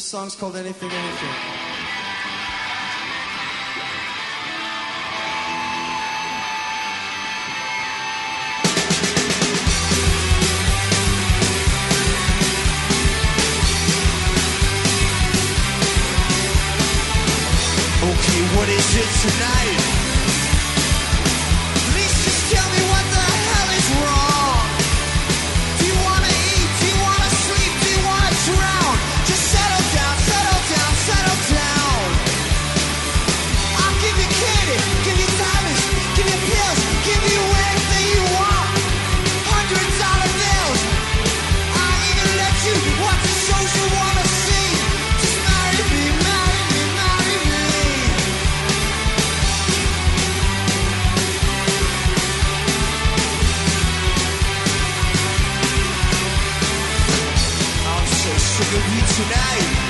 This song's called Anything Anything. Okay, what is it tonight? You tonight.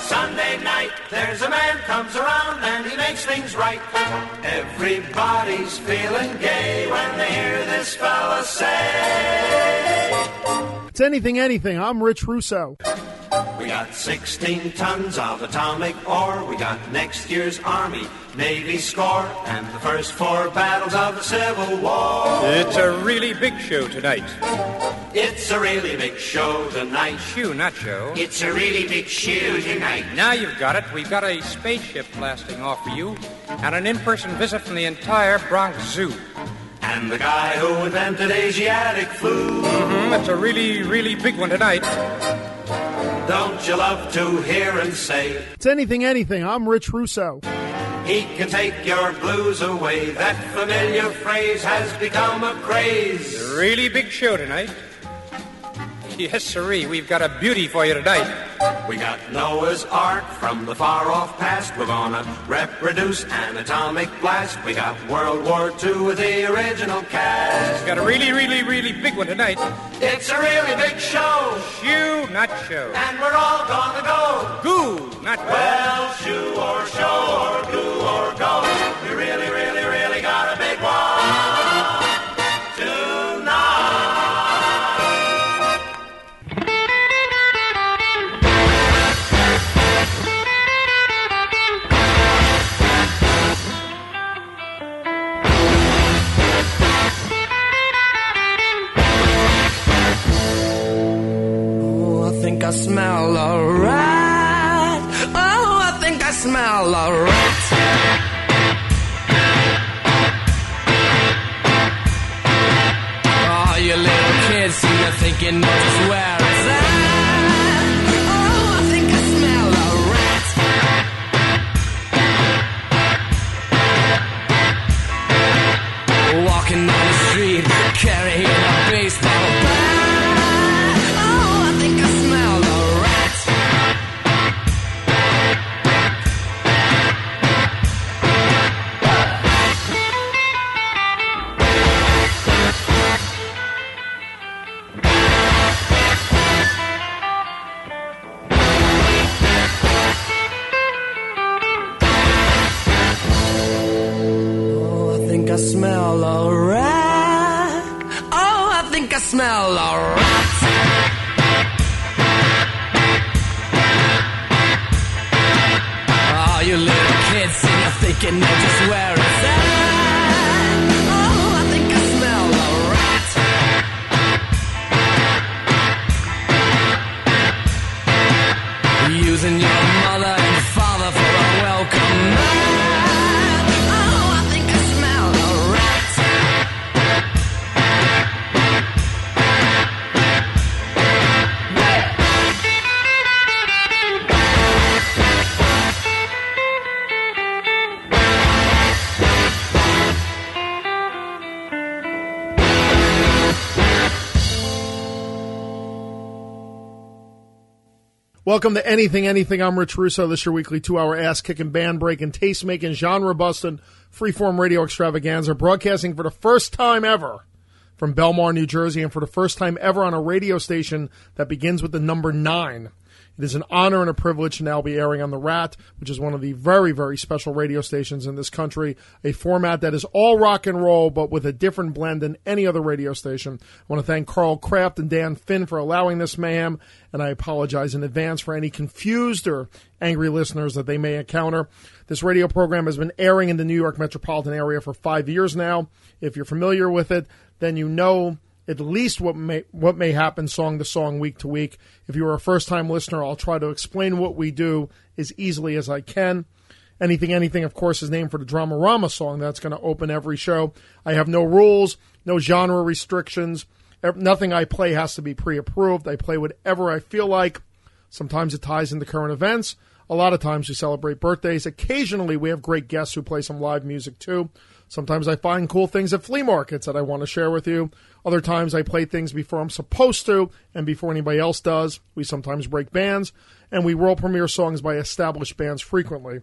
Sunday night, there's a man comes around and he makes things right. Everybody's feeling gay when they hear this fella say. It's anything, anything. I'm Rich Russo. We got 16 tons of atomic ore. We got next year's Army, Navy score, and the first four battles of the Civil War. It's a really big show tonight. It's a really big show tonight. Shoe, not show. It's a really big show tonight. Now you've got it. We've got a spaceship blasting off for you and an in-person visit from the entire Bronx Zoo. And the guy who invented Asiatic flu. Mm-hmm. it's a really, really big one tonight. Don't you love to hear and say It's anything, anything. I'm Rich Russo. he can take your blues away? That familiar phrase has become a craze. Really big show tonight. Yes, sirree. We've got a beauty for you tonight. We got Noah's Ark from the far off past. We're gonna reproduce an atomic blast. We got World War II with the original cast. We've got a really, really, really big one tonight. It's a really big show, Shoe, not show. and we're all gonna go. Goo, not go. Well, shoe or show or do or go. Smell a rat. Oh, I think I smell a rat. Oh, you little kids seem to think you I smell a rat. Oh, I think I smell a rat. Oh, you little kids, and you're thinking know just where it's at. Welcome to Anything Anything. I'm Rich Russo. This is your weekly two hour ass kicking, band breaking, taste making, genre busting, freeform radio extravaganza, broadcasting for the first time ever from Belmar, New Jersey, and for the first time ever on a radio station that begins with the number nine. It is an honor and a privilege to now be airing on The Rat, which is one of the very, very special radio stations in this country. A format that is all rock and roll, but with a different blend than any other radio station. I want to thank Carl Kraft and Dan Finn for allowing this mayhem, and I apologize in advance for any confused or angry listeners that they may encounter. This radio program has been airing in the New York metropolitan area for five years now. If you're familiar with it, then you know at least what may what may happen song to song, week to week. If you're a first time listener, I'll try to explain what we do as easily as I can. Anything, anything, of course, is named for the Dramarama song that's going to open every show. I have no rules, no genre restrictions. Nothing I play has to be pre approved. I play whatever I feel like. Sometimes it ties into current events. A lot of times we celebrate birthdays. Occasionally we have great guests who play some live music too. Sometimes I find cool things at flea markets that I want to share with you. Other times I play things before I'm supposed to and before anybody else does. We sometimes break bands and we world premiere songs by established bands frequently.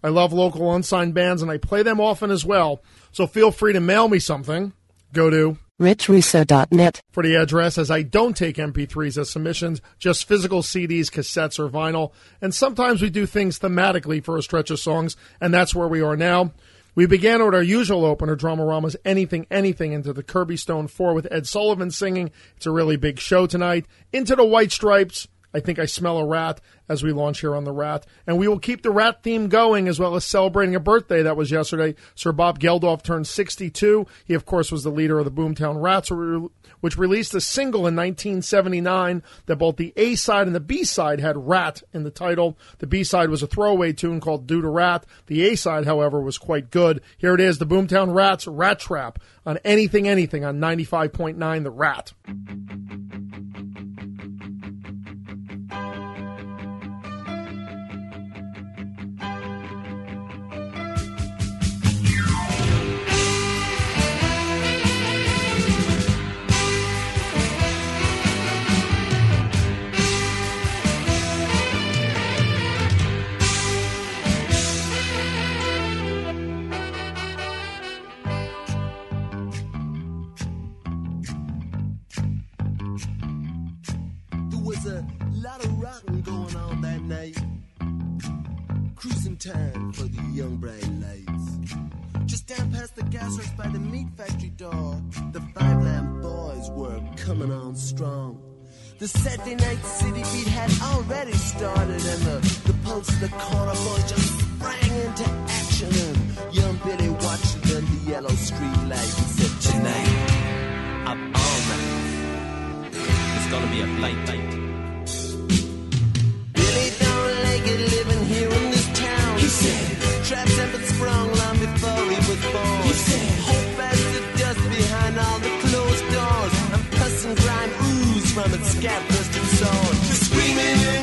I love local unsigned bands and I play them often as well. So feel free to mail me something. Go to richrusso.net. for the address as I don't take MP3s as submissions, just physical CDs, cassettes, or vinyl. And sometimes we do things thematically for a stretch of songs, and that's where we are now. We began with our usual opener, Dramarama's Anything Anything, into the Kirby Stone 4 with Ed Sullivan singing. It's a really big show tonight. Into the White Stripes. I think I smell a rat as we launch here on the Rat. And we will keep the rat theme going as well as celebrating a birthday that was yesterday. Sir Bob Geldof turned 62. He, of course, was the leader of the Boomtown Rats, which released a single in 1979 that both the A side and the B side had rat in the title. The B side was a throwaway tune called Do to Rat. The A side, however, was quite good. Here it is the Boomtown Rats Rat Trap on Anything Anything on 95.9 The Rat. A lot of rocking going on that night. Cruising time for the young bright lights. Just down past the gas works by the meat factory door, the Five Lamb Boys were coming on strong. The Saturday night city beat had already started, and the, the pulse of the corner boys just sprang into action. And young Billy watched them the yellow street light and said, Tonight, up all night. It's gonna be a flight night. living here in this town. He said, traps have been sprung long before he was born. He said, hold fast the dust behind all the closed doors. And pus and grime ooze from its scabrous and torn. Screaming.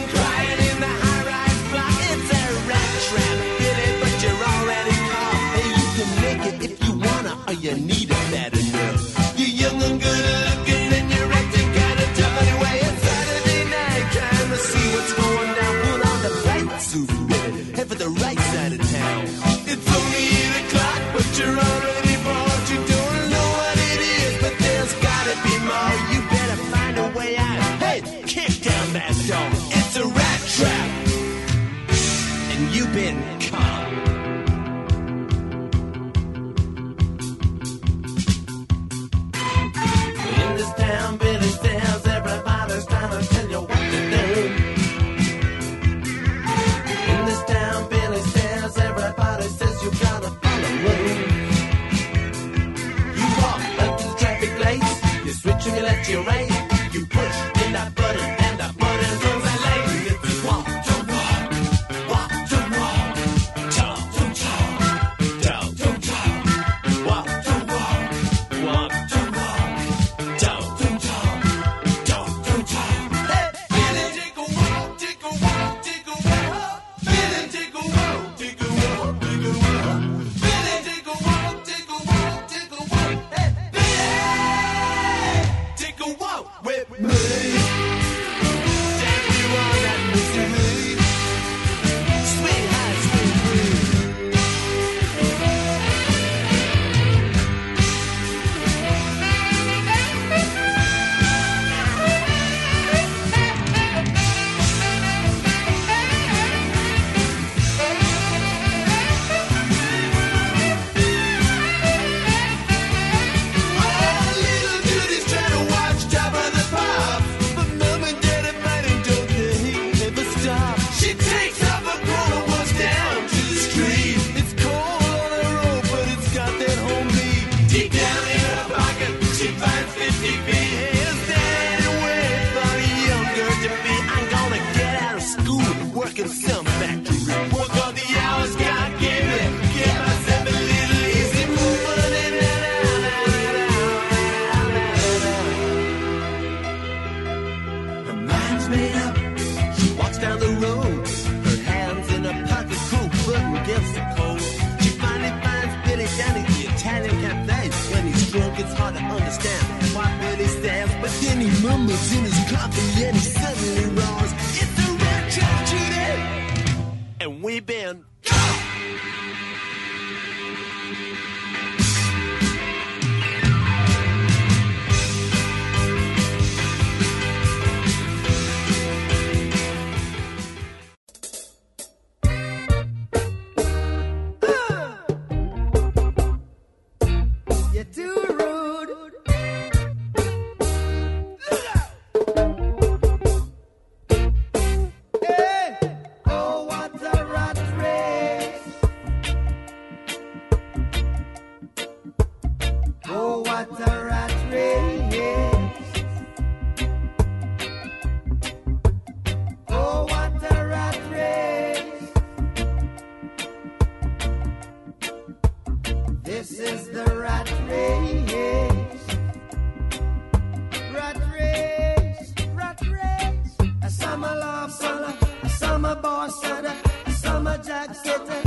and we've been. Go! get it.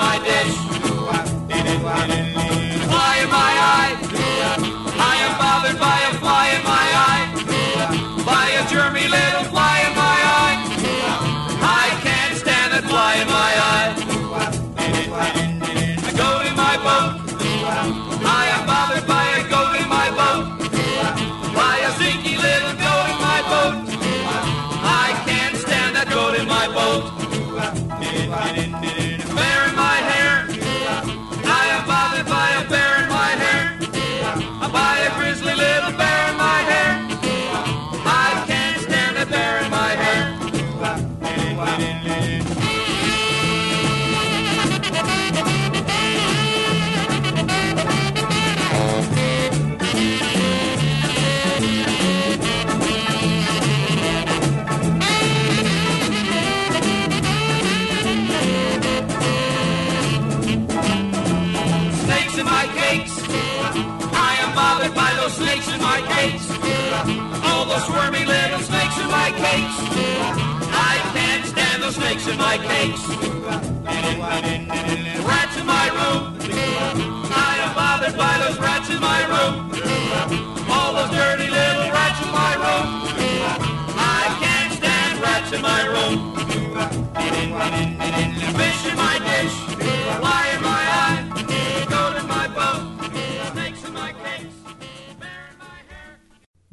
my dish. Those wormy little snakes in my cakes. I can't stand those snakes in my cakes. Rats in my room. I am bothered by those rats in my room. All those dirty little rats in my room. I can't stand rats in my room. Fish in my dish,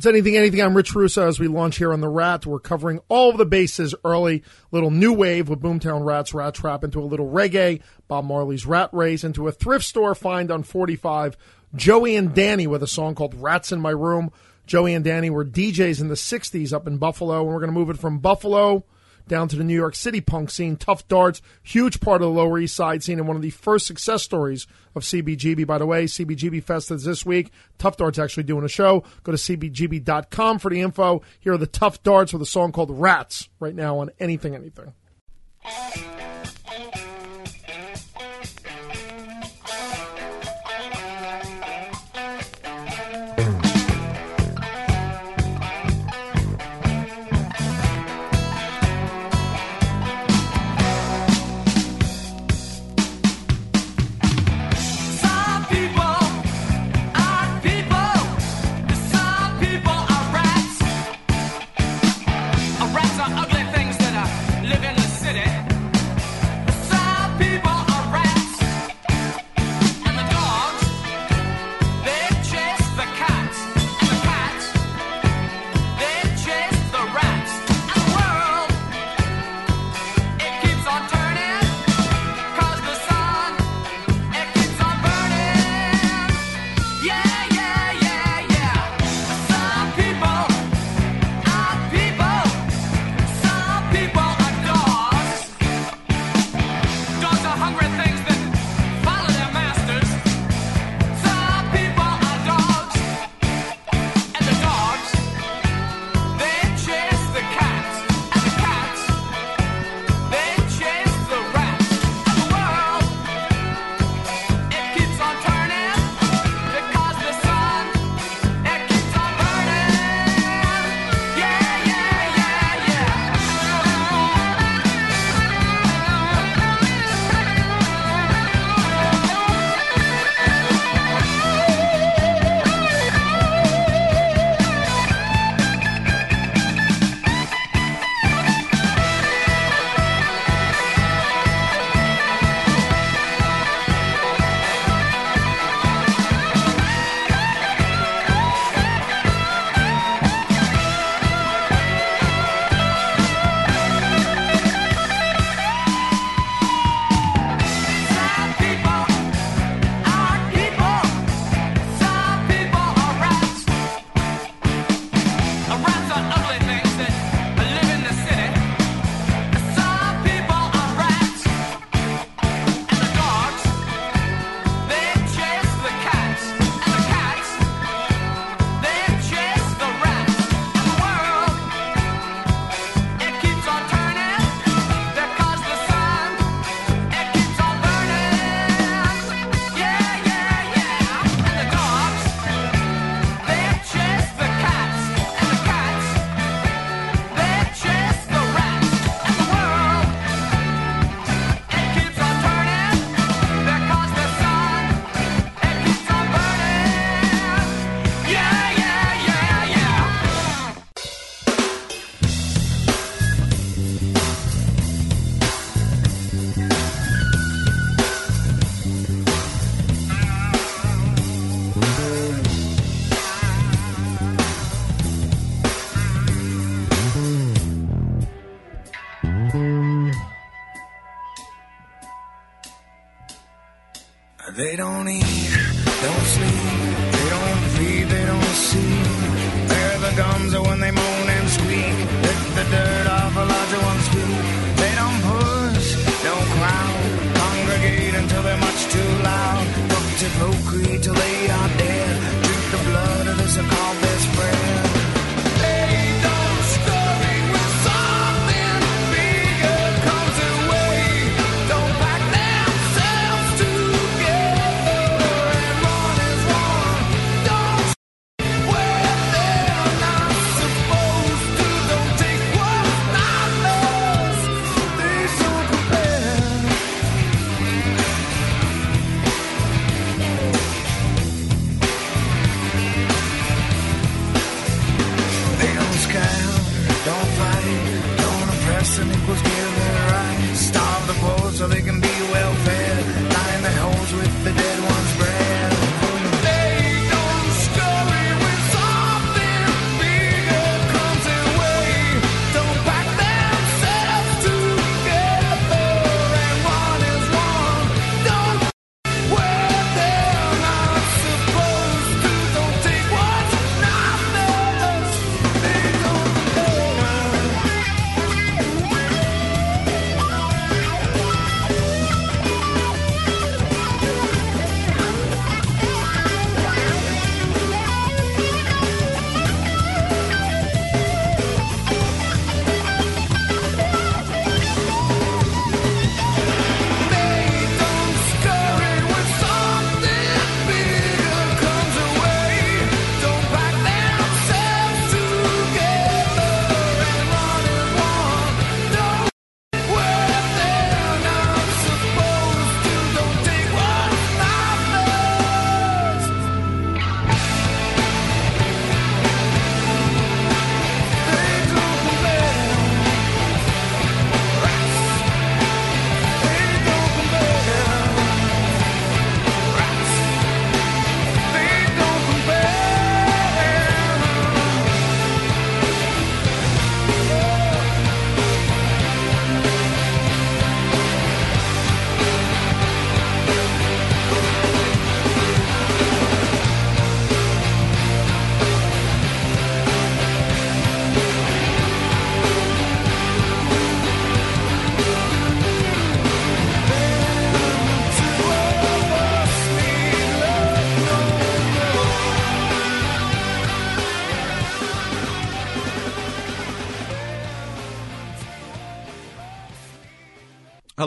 anything, anything. I'm Rich Russo. As we launch here on the Rat, we're covering all of the bases early. Little new wave with Boomtown Rats, Rat Trap into a little reggae. Bob Marley's Rat Race into a thrift store find on 45. Joey and Danny with a song called Rats in My Room. Joey and Danny were DJs in the 60s up in Buffalo, and we're going to move it from Buffalo down to the New York City punk scene. Tuff Darts, huge part of the Lower East Side scene, and one of the first success stories of CBGB. By the way, CBGB Fest is this week. Tuff Darts actually doing a show. Go to CBGB.com for the info. Here are the Tuff Darts with a song called Rats right now on Anything Anything.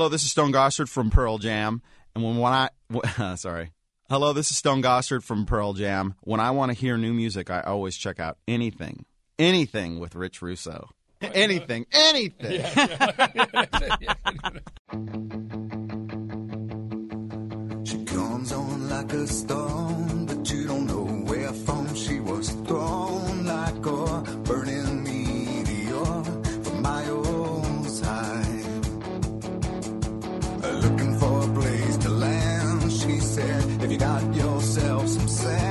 Hello, this is Stone Gossard from Pearl Jam, and when, when I sorry. Hello, this is Stone Gossard from Pearl Jam. When I want to hear new music, I always check out anything, anything with Rich Russo. Anything, anything. She comes on like a storm, you got yourself some sand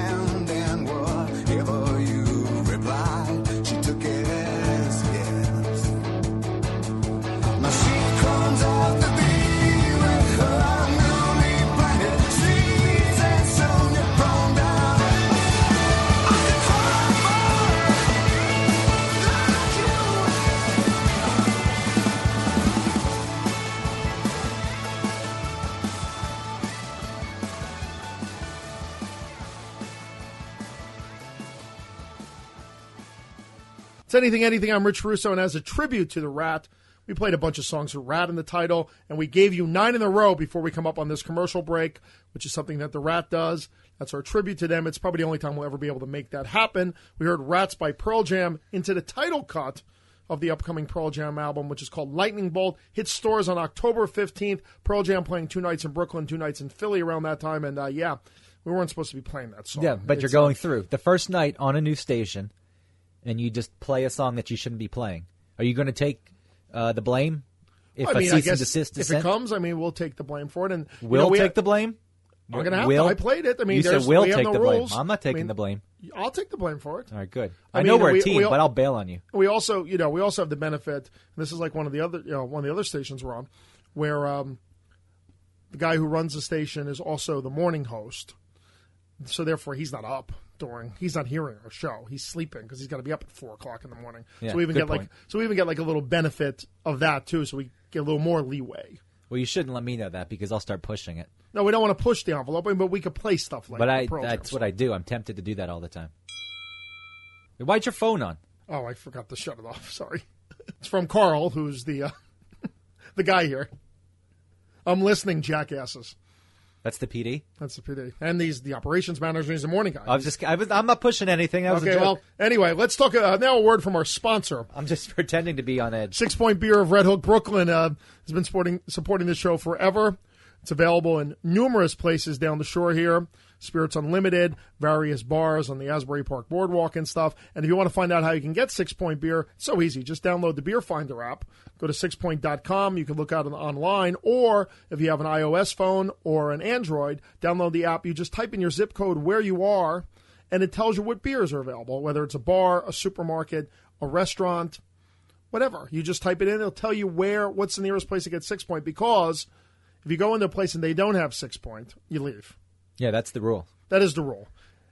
It's anything, anything. I'm Rich Russo, and as a tribute to the Rat, we played a bunch of songs with Rat in the title, and we gave you nine in a row before we come up on this commercial break, which is something that the Rat does. That's our tribute to them. It's probably the only time we'll ever be able to make that happen. We heard Rats by Pearl Jam into the title cut of the upcoming Pearl Jam album, which is called Lightning Bolt. Hits stores on October 15th. Pearl Jam playing two nights in Brooklyn, two nights in Philly around that time, and uh, yeah, we weren't supposed to be playing that song. Yeah, but you're It's, uh, going through the first night on a new station, and you just play a song that you shouldn't be playing. Are you going to take uh, the blame if I a mean, I guess desist if it comes, I mean, we'll take the blame for it, and Will know, we- take the blame. I'm gonna have will? to. I played it. I mean, you said will we take no the blame. I'm not I taking mean, the blame. I'll take the blame for it. All right, good. I I, know mean, we're we- a team, we but I'll bail on you. We also, you know, we also have the benefit. And this is like one of the other, you know, one of the other stations we're on, where um, the guy who runs the station is also the morning host. So therefore, he's not up during. He's not hearing our show. He's sleeping because he's got to be up at four o'clock in the morning. Yeah, so we even get like, so we even get like a little benefit of that too. So we get a little more leeway. Well, you shouldn't let me know that because I'll start pushing it. No, we don't want to push the envelope, but we could play stuff like. but I that's what. I do. I'm tempted to do that all the time. Why'd your phone on? Oh, I forgot to shut it off. Sorry. It's from Carl, who's the uh, the guy here. I'm listening, jackasses. That's the PD. That's the PD, and these the operations manager. He's the morning guy. I was just I was, I'm not pushing anything. That was okay, well, anyway, let's talk uh, now. A word from our sponsor. I'm just pretending to be on edge. Six Point Beer of Red Hook, Brooklyn, uh, has been supporting supporting this show forever. It's available in numerous places down the shore here. Spirits Unlimited, various bars on the Asbury Park Boardwalk and stuff. And if you want to find out how you can get Six Point beer, it's so easy. Just download the Beer Finder app. Go to sixpoint.com. You can look out on online, or if you have an iOS phone or an Android, download the app. You just type in your zip code where you are, and it tells you what beers are available, whether it's a bar, a supermarket, a restaurant, whatever. You just type it in, it'll tell you where, what's the nearest place to get Six Point. Because if you go into a place and they don't have Six Point, you leave. Yeah, that's the rule. That is the rule.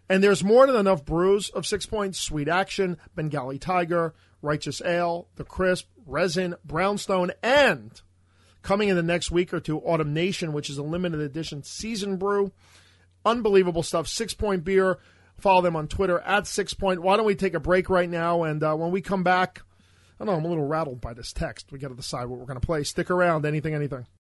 And there's more than enough brews of Six Points, Sweet Action, Bengali Tiger, Righteous Ale, The Crisp, Resin, Brownstone, and coming in the next week or two, Autumnation, which is a limited edition season brew. Unbelievable stuff. Six Point Beer. Follow them on Twitter at Six Point. Why don't we take a break right now? And uh, when we come back, I don't know, I'm a little rattled by this text. We got to decide what we're going to play. Stick around. Anything, anything.